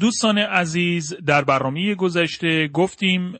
دوستان عزیز در برنامه گذشته گفتیم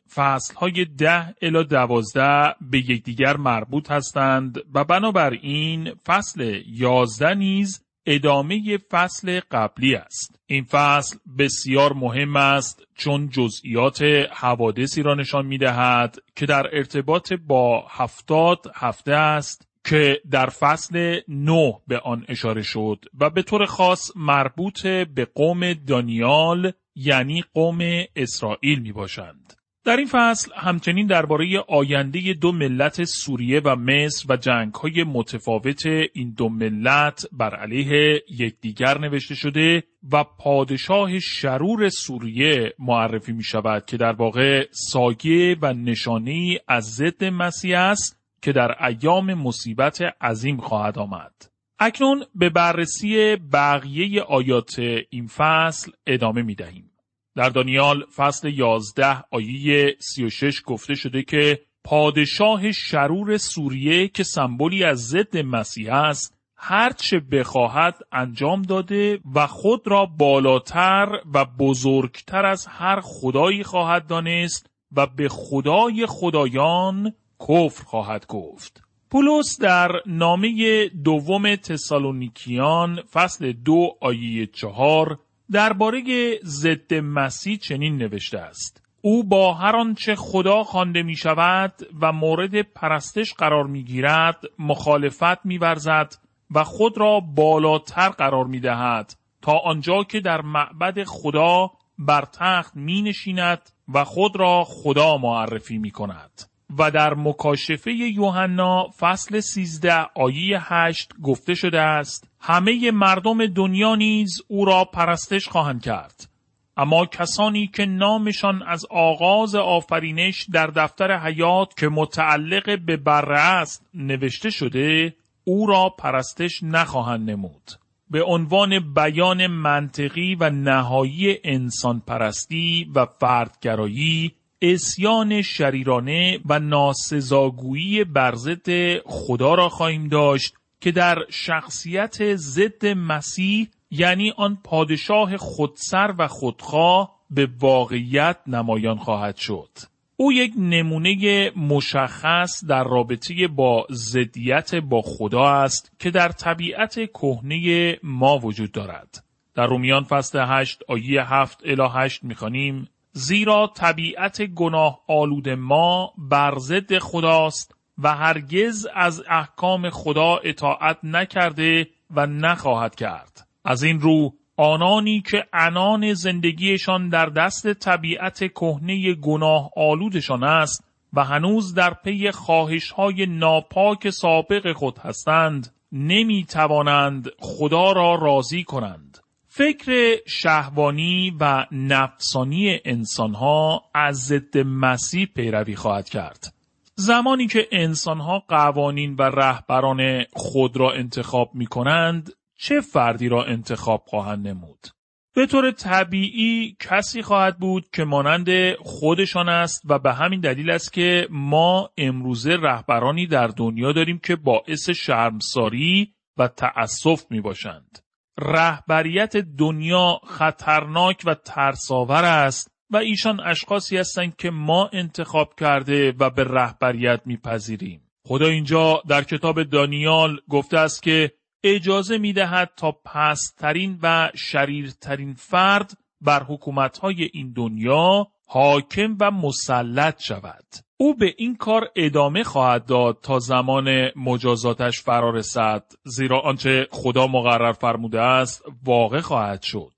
های ده الی دوازده به یکدیگر مربوط هستند و بنابراین فصل یازده نیز ادامه فصل قبلی است. این فصل بسیار مهم است چون جزئیات حوادثی را نشان می دهد که در ارتباط با هفتاد هفته است که در فصل نو به آن اشاره شد و به طور خاص مربوط به قوم دانیال یعنی قوم اسرائیل می باشند. در این فصل همچنین درباره آینده دو ملت سوریه و مصر و جنگ های متفاوت این دو ملت بر علیه یکدیگر نوشته شده و پادشاه شرور سوریه معرفی می شود که در واقع سایه و نشانی از ضد مسیح است که در ایام مصیبت عظیم خواهد آمد. اکنون به بررسی بقیه آیات این فصل ادامه می دهیم. در دانیال فصل 11 آیه 36 گفته شده که پادشاه شرور سوریه که سمبولی از ضد مسیح است هرچه بخواهد انجام داده و خود را بالاتر و بزرگتر از هر خدایی خواهد دانست و به خدای خدایان کفر خواهد گفت. پولس در نامه دوم تسالونیکیان فصل دو آیه چهار درباره ضد مسیح چنین نوشته است. او با هر آنچه خدا خوانده می شود و مورد پرستش قرار می گیرد مخالفت می ورزد و خود را بالاتر قرار می دهد تا آنجا که در معبد خدا بر تخت می نشیند و خود را خدا معرفی می کند. و در مکاشفه یوحنا فصل 13 آیه 8 گفته شده است همه مردم دنیا نیز او را پرستش خواهند کرد. اما کسانی که نامشان از آغاز آفرینش در دفتر حیات که متعلق به بره است نوشته شده او را پرستش نخواهند نمود. به عنوان بیان منطقی و نهایی انسان پرستی و فردگرایی اسیان شریرانه و ناسزاگویی بر ضد خدا را خواهیم داشت که در شخصیت ضد مسیح یعنی آن پادشاه خودسر و خودخواه به واقعیت نمایان خواهد شد. او یک نمونه مشخص در رابطه با ضدیت با خدا است که در طبیعت کهنه ما وجود دارد. در رومیان فصل 8 آیه 7 الی 8 می‌خوانیم زیرا طبیعت گناه آلود ما بر ضد خداست و هرگز از احکام خدا اطاعت نکرده و نخواهد کرد. از این رو آنانی که انان زندگیشان در دست طبیعت کهنه گناه آلودشان است و هنوز در پی خواهش های ناپاک سابق خود هستند نمی توانند خدا را راضی کنند. فکر شهوانی و نفسانی انسانها از ضد مسیح پیروی خواهد کرد. زمانی که انسانها قوانین و رهبران خود را انتخاب می کنند، چه فردی را انتخاب خواهند نمود؟ به طور طبیعی کسی خواهد بود که مانند خودشان است و به همین دلیل است که ما امروزه رهبرانی در دنیا داریم که باعث شرمساری و تأسف می باشند. رهبریت دنیا خطرناک و ترساور است و ایشان اشخاصی هستند که ما انتخاب کرده و به رهبریت میپذیریم. خدا اینجا در کتاب دانیال گفته است که اجازه می دهد تا پسترین و شریرترین فرد بر حکومتهای این دنیا حاکم و مسلط شود. او به این کار ادامه خواهد داد تا زمان مجازاتش فرا رسد زیرا آنچه خدا مقرر فرموده است واقع خواهد شد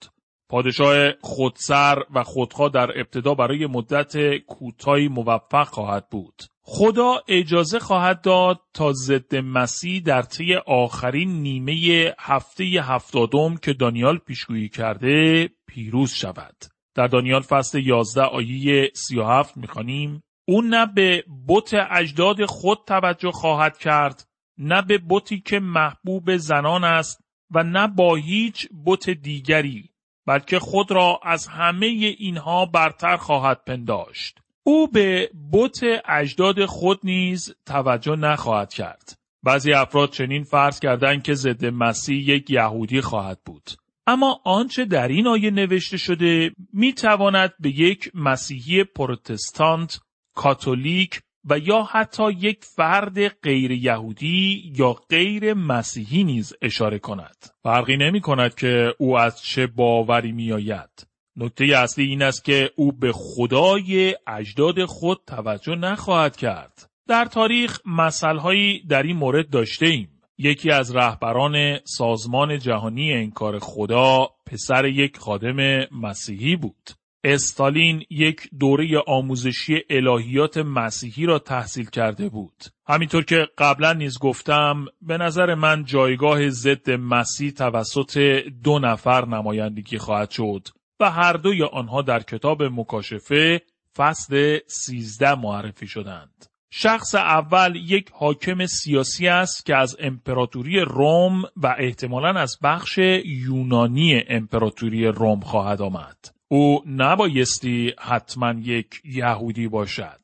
پادشاه خودسر و خودخواه در ابتدا برای مدت کوتاهی موفق خواهد بود. خدا اجازه خواهد داد تا ضد مسیح در طی آخرین نیمه هفته هفتادم که دانیال پیشگویی کرده پیروز شود. در دانیال فصل 11 آیه 37 می‌خوانیم او نه به بت اجداد خود توجه خواهد کرد نه به بتی که محبوب زنان است و نه با هیچ بت دیگری بلکه خود را از همه اینها برتر خواهد پنداشت. او به بت اجداد خود نیز توجه نخواهد کرد. بعضی افراد چنین فرض کردند که ضد مسیح یک یهودی خواهد بود. اما آنچه در این آیه نوشته شده می تواند به یک مسیحی پروتستانت، کاتولیک و یا حتی یک فرد غیر یهودی یا غیر مسیحی نیز اشاره کند. فرقی نمی کند که او از چه باوری می آید. نکته اصلی این است که او به خدای اجداد خود توجه نخواهد کرد. در تاریخ مسئله در این مورد داشته ایم. یکی از رهبران سازمان جهانی انکار خدا پسر یک خادم مسیحی بود. استالین یک دوره آموزشی الهیات مسیحی را تحصیل کرده بود. همینطور که قبلا نیز گفتم به نظر من جایگاه ضد مسیح توسط دو نفر نمایندگی خواهد شد و هر دوی آنها در کتاب مکاشفه فصل 13 معرفی شدند. شخص اول یک حاکم سیاسی است که از امپراتوری روم و احتمالا از بخش یونانی امپراتوری روم خواهد آمد. او نبایستی حتما یک یهودی باشد.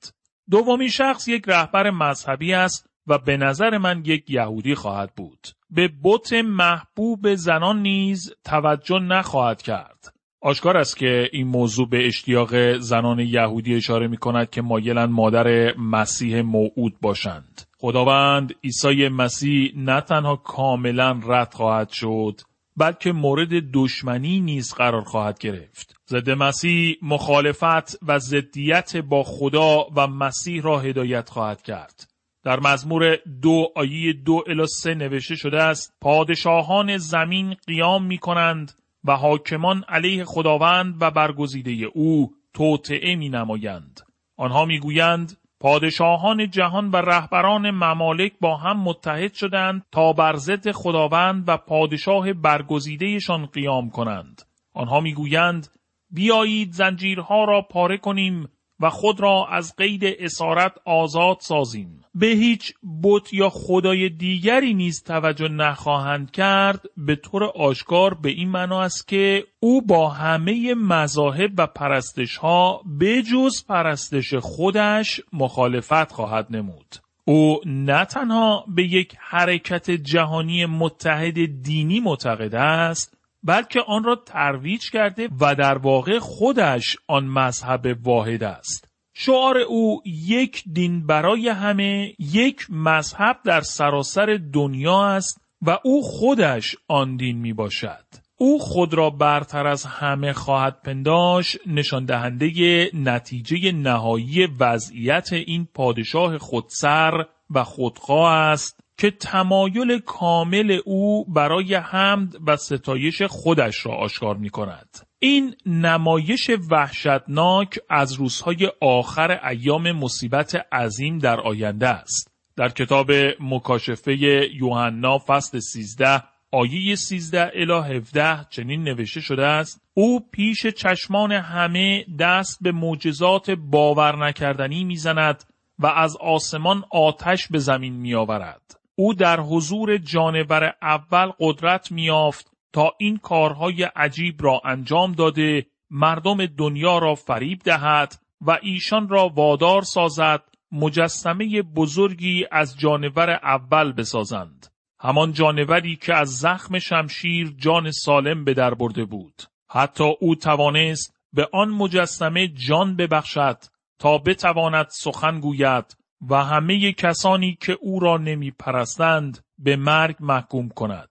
دومی شخص یک رهبر مذهبی است و به نظر من یک یهودی خواهد بود. به بت محبوب زنان نیز توجه نخواهد کرد. آشکار است که این موضوع به اشتیاق زنان یهودی اشاره می کند که مایلند مادر مسیح موعود باشند. خداوند عیسی مسیح نه تنها کاملا رد خواهد شد بلکه مورد دشمنی نیز قرار خواهد گرفت. ضد مسیح مخالفت و ضدیت با خدا و مسیح را هدایت خواهد کرد. در مزمور دو آیه دو الی سه نوشته شده است پادشاهان زمین قیام می کنند و حاکمان علیه خداوند و برگزیده او توطعه می نمایند. آنها می گویند پادشاهان جهان و رهبران ممالک با هم متحد شدند تا بر ضد خداوند و پادشاه برگزیدهشان قیام کنند. آنها می‌گویند بیایید زنجیرها را پاره کنیم و خود را از قید اسارت آزاد سازیم. به هیچ بت یا خدای دیگری نیز توجه نخواهند کرد به طور آشکار به این معنا است که او با همه مذاهب و پرستش ها به جز پرستش خودش مخالفت خواهد نمود. او نه تنها به یک حرکت جهانی متحد دینی معتقد است بلکه آن را ترویج کرده و در واقع خودش آن مذهب واحد است. شعار او یک دین برای همه یک مذهب در سراسر دنیا است و او خودش آن دین می باشد. او خود را برتر از همه خواهد پنداش نشان دهنده نتیجه نهایی وضعیت این پادشاه خودسر و خودخواه است که تمایل کامل او برای حمد و ستایش خودش را آشکار می کند. این نمایش وحشتناک از روزهای آخر ایام مصیبت عظیم در آینده است. در کتاب مکاشفه یوحنا فصل 13 آیه 13 الی 17 چنین نوشته شده است او پیش چشمان همه دست به معجزات باور نکردنی می‌زند و از آسمان آتش به زمین میآورد او در حضور جانور اول قدرت میافت تا این کارهای عجیب را انجام داده مردم دنیا را فریب دهد و ایشان را وادار سازد مجسمه بزرگی از جانور اول بسازند. همان جانوری که از زخم شمشیر جان سالم به در برده بود. حتی او توانست به آن مجسمه جان ببخشد تا بتواند سخن گوید و همه کسانی که او را نمی پرستند به مرگ محکوم کند.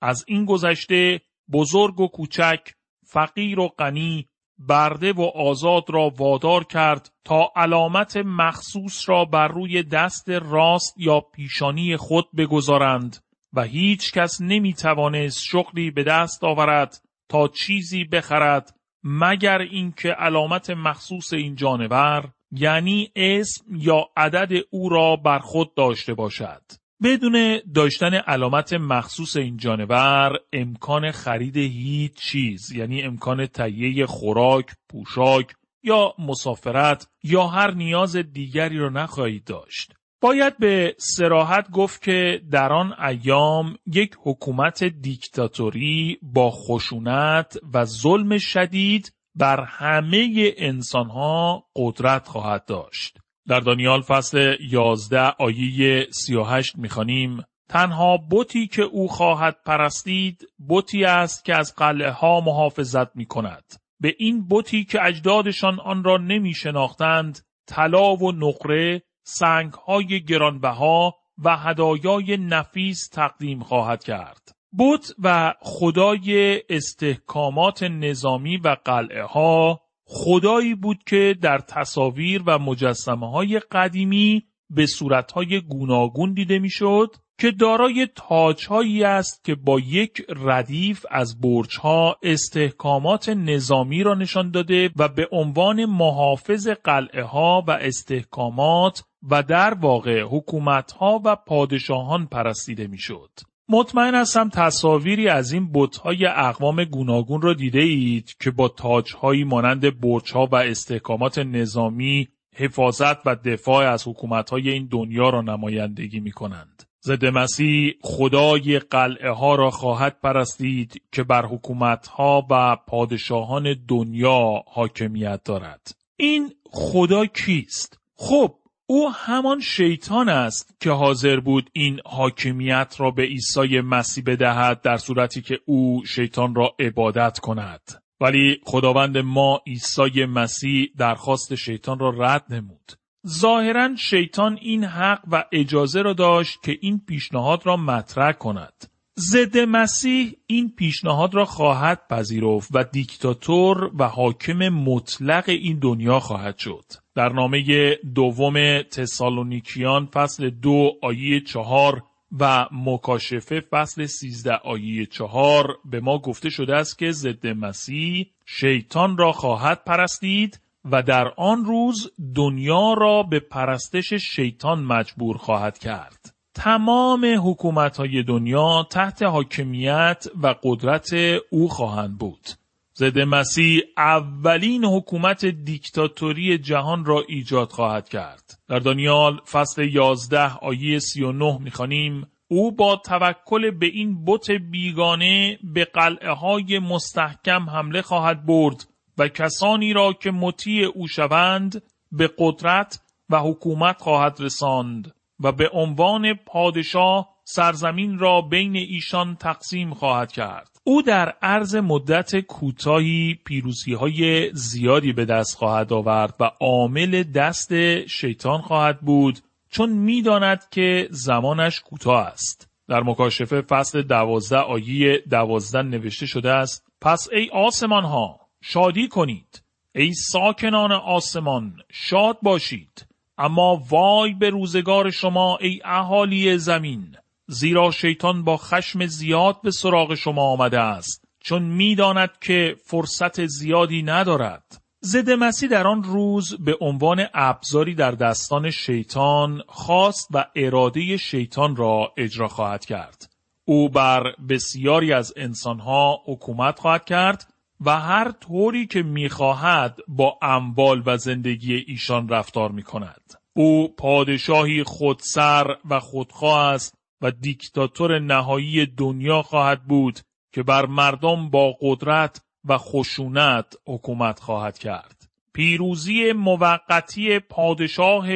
از این گذشته بزرگ و کوچک، فقیر و غنی، برده و آزاد را وادار کرد تا علامت مخصوص را بر روی دست راست یا پیشانی خود بگذارند و هیچ کس نمی توانست شغلی به دست آورد تا چیزی بخرد مگر اینکه علامت مخصوص این جانور یعنی اسم یا عدد او را بر خود داشته باشد بدون داشتن علامت مخصوص این جانور امکان خرید هیچ چیز یعنی امکان تهیه خوراک، پوشاک یا مسافرت یا هر نیاز دیگری را نخواهید داشت. باید به سراحت گفت که در آن ایام یک حکومت دیکتاتوری با خشونت و ظلم شدید بر همه انسانها قدرت خواهد داشت. در دانیال فصل 11 آیه 38 می‌خوانیم تنها بوتی که او خواهد پرستید بوتی است که از قلعه ها محافظت می کند. به این بوتی که اجدادشان آن را نمی شناختند طلا و نقره سنگ های گرانبها و هدایای نفیس تقدیم خواهد کرد. بوت و خدای استحکامات نظامی و قلعه ها خدایی بود که در تصاویر و مجسمه های قدیمی به صورتهای گوناگون دیده می‌شد که دارای تاجهایی است که با یک ردیف از برجها استحکامات نظامی را نشان داده و به عنوان محافظ قلعه ها و استحکامات و در واقع حکومت ها و پادشاهان پرستیده می‌شد. مطمئن هستم تصاویری از این بتهای اقوام گوناگون را دیده اید که با تاجهایی مانند برجها و استحکامات نظامی حفاظت و دفاع از حکومتهای این دنیا را نمایندگی می کنند. ضد مسیح خدای قلعه ها را خواهد پرستید که بر حکومت ها و پادشاهان دنیا حاکمیت دارد. این خدا کیست؟ خب او همان شیطان است که حاضر بود این حاکمیت را به عیسی مسیح بدهد در صورتی که او شیطان را عبادت کند. ولی خداوند ما عیسی مسیح درخواست شیطان را رد نمود. ظاهرا شیطان این حق و اجازه را داشت که این پیشنهاد را مطرح کند. ضد مسیح این پیشنهاد را خواهد پذیرفت و دیکتاتور و حاکم مطلق این دنیا خواهد شد. در نامه دوم تسالونیکیان فصل دو آیه چهار و مکاشفه فصل سیزده آیه چهار به ما گفته شده است که ضد مسیح شیطان را خواهد پرستید و در آن روز دنیا را به پرستش شیطان مجبور خواهد کرد. تمام حکومت های دنیا تحت حاکمیت و قدرت او خواهند بود. ضد مسیح اولین حکومت دیکتاتوری جهان را ایجاد خواهد کرد. در دانیال فصل 11 آیه 39 می‌خوانیم او با توکل به این بت بیگانه به قلعه های مستحکم حمله خواهد برد و کسانی را که مطیع او شوند به قدرت و حکومت خواهد رساند و به عنوان پادشاه سرزمین را بین ایشان تقسیم خواهد کرد. او در عرض مدت کوتاهی پیروزی های زیادی به دست خواهد آورد و عامل دست شیطان خواهد بود چون می‌داند که زمانش کوتاه است. در مکاشفه فصل دوازده آیه دوازده نوشته شده است پس ای آسمان ها شادی کنید ای ساکنان آسمان شاد باشید اما وای به روزگار شما ای اهالی زمین زیرا شیطان با خشم زیاد به سراغ شما آمده است چون می‌داند که فرصت زیادی ندارد. ضد مسیح در آن روز به عنوان ابزاری در دستان شیطان خواست و اراده شیطان را اجرا خواهد کرد. او بر بسیاری از انسانها حکومت خواهد کرد و هر طوری که می‌خواهد با اموال و زندگی ایشان رفتار می کند. او پادشاهی خودسر و خودخواه است و دیکتاتور نهایی دنیا خواهد بود که بر مردم با قدرت و خشونت حکومت خواهد کرد. پیروزی موقتی پادشاه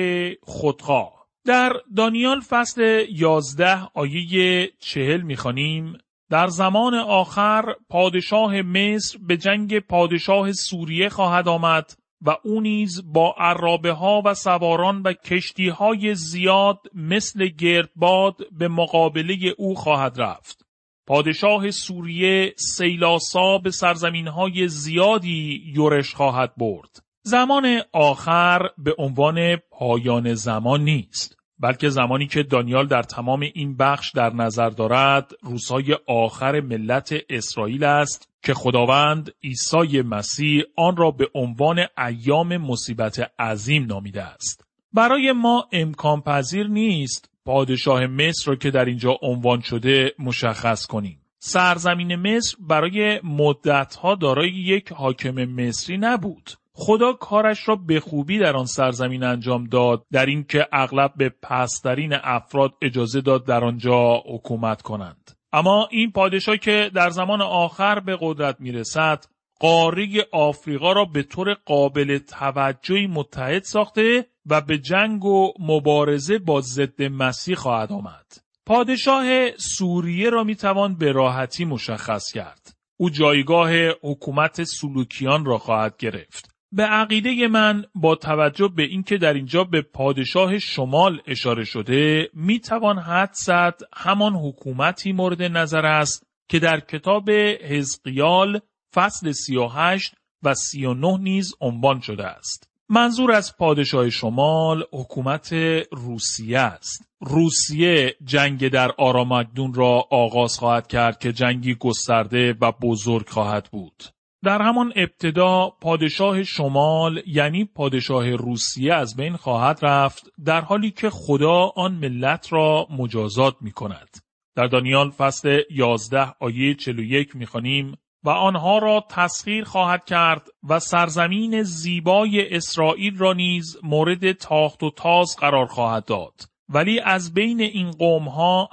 خودخواه در دانیال فصل 11 آیه چهل می‌خوانیم در زمان آخر پادشاه مصر به جنگ پادشاه سوریه خواهد آمد و او نیز با عرابه ها و سواران و کشتی های زیاد مثل گردباد به مقابله او خواهد رفت. پادشاه سوریه سیلاسا به سرزمین های زیادی یورش خواهد برد. زمان آخر به عنوان پایان زمان نیست. بلکه زمانی که دانیال در تمام این بخش در نظر دارد روزهای آخر ملت اسرائیل است که خداوند عیسی مسیح آن را به عنوان ایام مصیبت عظیم نامیده است. برای ما امکان پذیر نیست پادشاه مصر را که در اینجا عنوان شده مشخص کنیم. سرزمین مصر برای مدتها دارای یک حاکم مصری نبود. خدا کارش را به خوبی در آن سرزمین انجام داد در اینکه اغلب به پسترین افراد اجازه داد در آنجا حکومت کنند. اما این پادشاه که در زمان آخر به قدرت می‌رسد قاره آفریقا را به طور قابل توجهی متحد ساخته و به جنگ و مبارزه با ضد مسیح خواهد آمد. پادشاه سوریه را می‌توان به راحتی مشخص کرد. او جایگاه حکومت سلوکیان را خواهد گرفت. به عقیده من با توجه به اینکه در اینجا به پادشاه شمال اشاره شده می‌توان حد زد همان حکومتی مورد نظر است که در کتاب حزقیال فصل 38 و 39 نیز عنوان شده است. منظور از پادشاه شمال حکومت روسیه است. روسیه جنگ در آرامگدون را آغاز خواهد کرد که جنگی گسترده و بزرگ خواهد بود. در همان ابتدا پادشاه شمال یعنی پادشاه روسیه از بین خواهد رفت در حالی که خدا آن ملت را مجازات می کند. در دانیال فصل 11 آیه 41 می‌خوانیم و آنها را تسخیر خواهد کرد و سرزمین زیبای اسرائیل را نیز مورد تاخت و تاز قرار خواهد داد. ولی از بین این قوم ها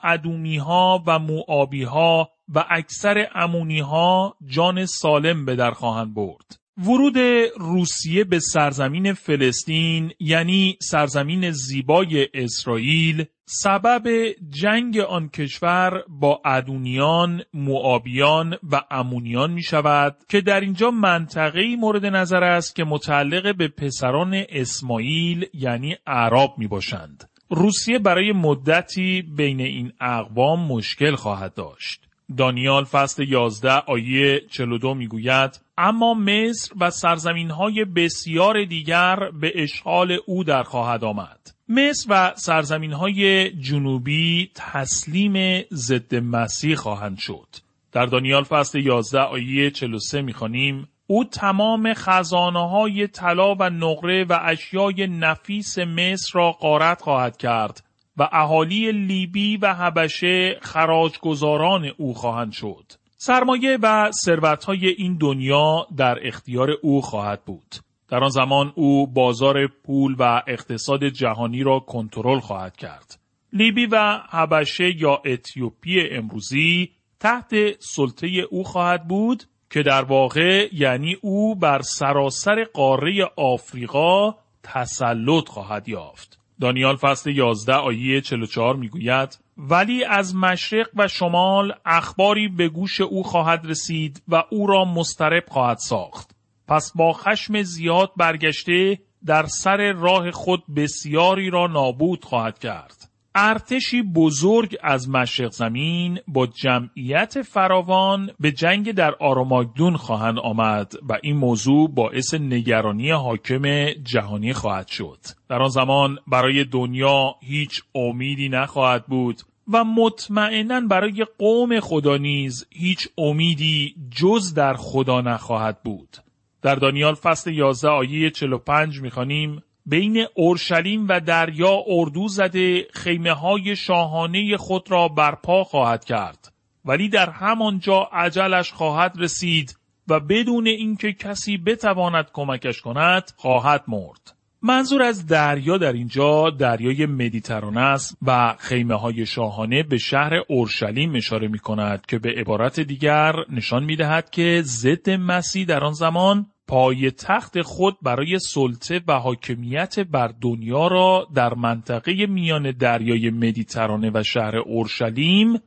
ها و موآبی ها و اکثر امونی ها جان سالم به در خواهند برد. ورود روسیه به سرزمین فلسطین یعنی سرزمین زیبای اسرائیل سبب جنگ آن کشور با ادونیان، موآبیان و امونیان می شود که در اینجا منطقه‌ای مورد نظر است که متعلق به پسران اسماعیل یعنی عرب می باشند. روسیه برای مدتی بین این اقوام مشکل خواهد داشت. دانیال فصل 11 آیه 42 می‌گوید اما مصر و سرزمین های بسیار دیگر به اشغال او در خواهد آمد. مصر و سرزمین های جنوبی تسلیم ضد مسیح خواهند شد. در دانیال فصل 11 آیه 43 می‌خوانیم او تمام خزانه های طلا و نقره و اشیای نفیس مصر را غارت خواهد کرد و اهالی لیبی و حبشه خراجگزاران او خواهند شد. سرمایه و ثروتهای این دنیا در اختیار او خواهد بود. در آن زمان او بازار پول و اقتصاد جهانی را کنترل خواهد کرد. لیبی و حبشه یا اتیوپی امروزی تحت سلطه او خواهد بود که در واقع یعنی او بر سراسر قاره آفریقا تسلط خواهد یافت. دانیال فصل 11 آیه 44 می‌گوید ولی از مشرق و شمال اخباری به گوش او خواهد رسید و او را مسترب خواهد ساخت. پس با خشم زیاد برگشته در سر راه خود بسیاری را نابود خواهد کرد. ارتشی بزرگ از مشرق زمین با جمعیت فراوان به جنگ در آراماگدون خواهند آمد و این موضوع باعث نگرانی حاکم جهانی خواهد شد. در آن زمان برای دنیا هیچ امیدی نخواهد بود و مطمئنا برای قوم خدا نیز هیچ امیدی جز در خدا نخواهد بود. در دانیال فصل 11 آیه 45 می‌خوانیم بین اورشلیم و دریا اردو زده خیمه های شاهانه خود را برپا خواهد کرد. ولی در همانجا عجلش خواهد رسید و بدون اینکه کسی بتواند کمکش کند خواهد مرد. منظور از دریا در اینجا دریای مدیترانه است و خیمه های شاهانه به شهر اورشلیم اشاره می کند که به عبارت دیگر نشان می دهد که ضد مسیح در آن زمان پای تخت خود برای سلطه و حاکمیت بر دنیا را در منطقه میان دریای مدیترانه و شهر اورشلیم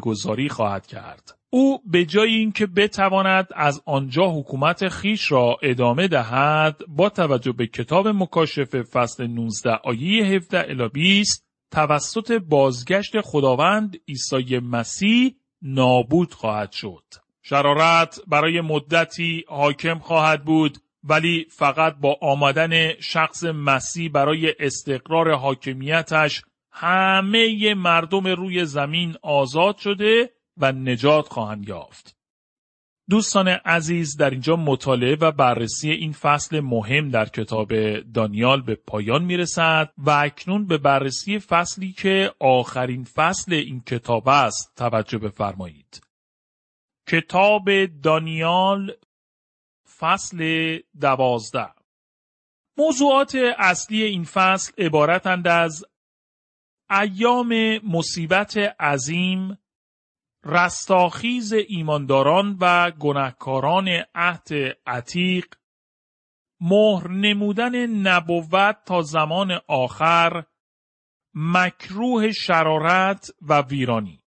گذاری خواهد کرد. او به جای اینکه بتواند از آنجا حکومت خیش را ادامه دهد با توجه به کتاب مکاشفه فصل 19 آیه 17 الی 20 توسط بازگشت خداوند عیسی مسیح نابود خواهد شد. شرارت برای مدتی حاکم خواهد بود ولی فقط با آمدن شخص مسیح برای استقرار حاکمیتش همه مردم روی زمین آزاد شده و نجات خواهند یافت. دوستان عزیز در اینجا مطالعه و بررسی این فصل مهم در کتاب دانیال به پایان می رسد و اکنون به بررسی فصلی که آخرین فصل این کتاب است توجه بفرمایید. کتاب دانیال فصل دوازده. موضوعات اصلی این فصل عبارتند از ایام مصیبت عظیم رستاخیز ایمانداران و گناهکاران عهد عتیق مهر نمودن نبوت تا زمان آخر مکروه شرارت و ویرانی.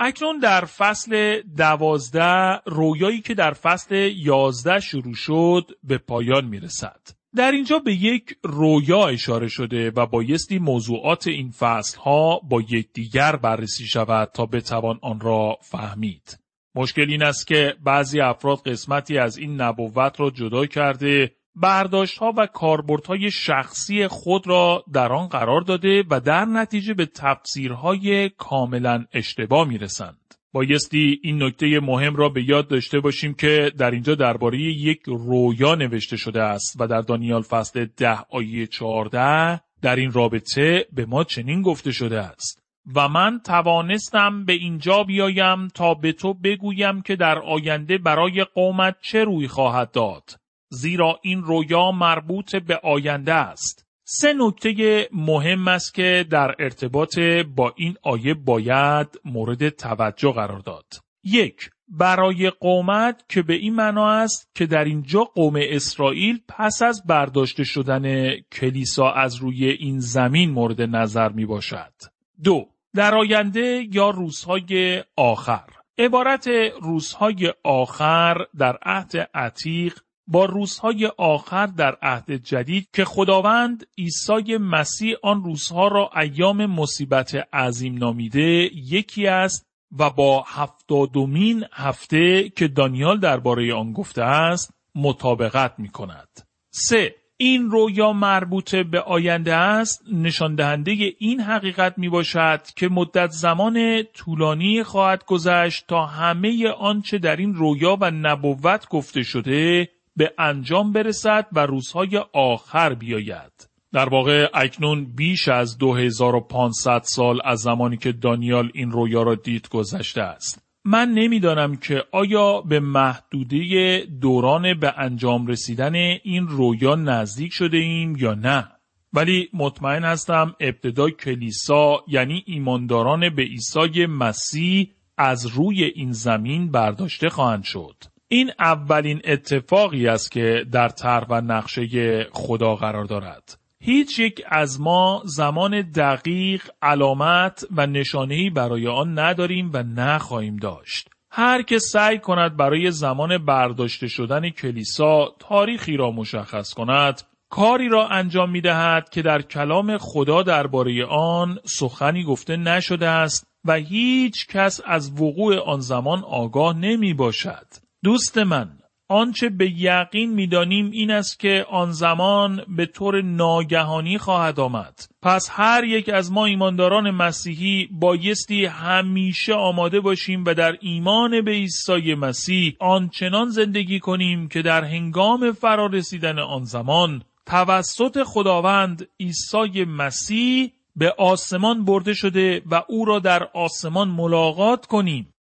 اکنون در فصل دوازده رویایی که در فصل یازده شروع شد به پایان می رسد. در اینجا به یک رویا اشاره شده و بایستی موضوعات این فصل ها با یکدیگر بررسی شود تا بتوان آن را فهمید. مشکل این است که بعضی افراد قسمتی از این نبوت را جدا کرده برداشت ها و کاربردهای شخصی خود را در آن قرار داده و در نتیجه به تفسیرهای کاملا اشتباه می رسند. بایستی این نکته مهم را به یاد داشته باشیم که در اینجا درباره یک رویا نوشته شده است و در دانیال فصل ده آیه چهارده در این رابطه به ما چنین گفته شده است. و من توانستم به اینجا بیایم تا به تو بگویم که در آینده برای قومت چه روی خواهد داد. زیرا این رویا مربوط به آینده است. سه نکته مهم است که در ارتباط با این آیه باید مورد توجه قرار داد. یک برای قومت که به این معنا است که در اینجا قوم اسرائیل پس از برداشته شدن کلیسا از روی این زمین مورد نظر می باشد. دو در آینده یا روزهای آخر عبارت روزهای آخر در عهد عتیق با روزهای آخر در عهد جدید که خداوند عیسی مسیح آن روزها را ایام مصیبت عظیم نامیده یکی است و با هفتادمین هفته که دانیال درباره آن گفته است مطابقت می کند. 3. این رویا مربوط به آینده است نشان دهنده این حقیقت می باشد که مدت زمان طولانی خواهد گذشت تا همه آنچه در این رویا و نبوت گفته شده به انجام برسد و روزهای آخر بیاید. در واقع اکنون بیش از 2500 سال از زمانی که دانیال این رویا را دید گذشته است. من نمی‌دانم که آیا به محدوده دوران به انجام رسیدن این رویا نزدیک شده ایم یا نه. ولی مطمئن هستم ابتدا کلیسا یعنی ایمانداران به عیسی مسیح از روی این زمین برداشته خواهند شد. این اولین اتفاقی است که در طرح و نقشه خدا قرار دارد. هیچ یک از ما زمان دقیق علامت و نشانهی برای آن نداریم و نخواهیم داشت. هر که سعی کند برای زمان برداشته شدن کلیسا تاریخی را مشخص کند، کاری را انجام می دهد که در کلام خدا درباره آن سخنی گفته نشده است و هیچ کس از وقوع آن زمان آگاه نمی باشد. دوست من آنچه به یقین می‌دانیم این است که آن زمان به طور ناگهانی خواهد آمد. پس هر یک از ما ایمانداران مسیحی بایستی همیشه آماده باشیم و در ایمان به عیسی مسیح آنچنان زندگی کنیم که در هنگام فرارسیدن آن زمان توسط خداوند عیسی مسیح به آسمان برده شده و او را در آسمان ملاقات کنیم.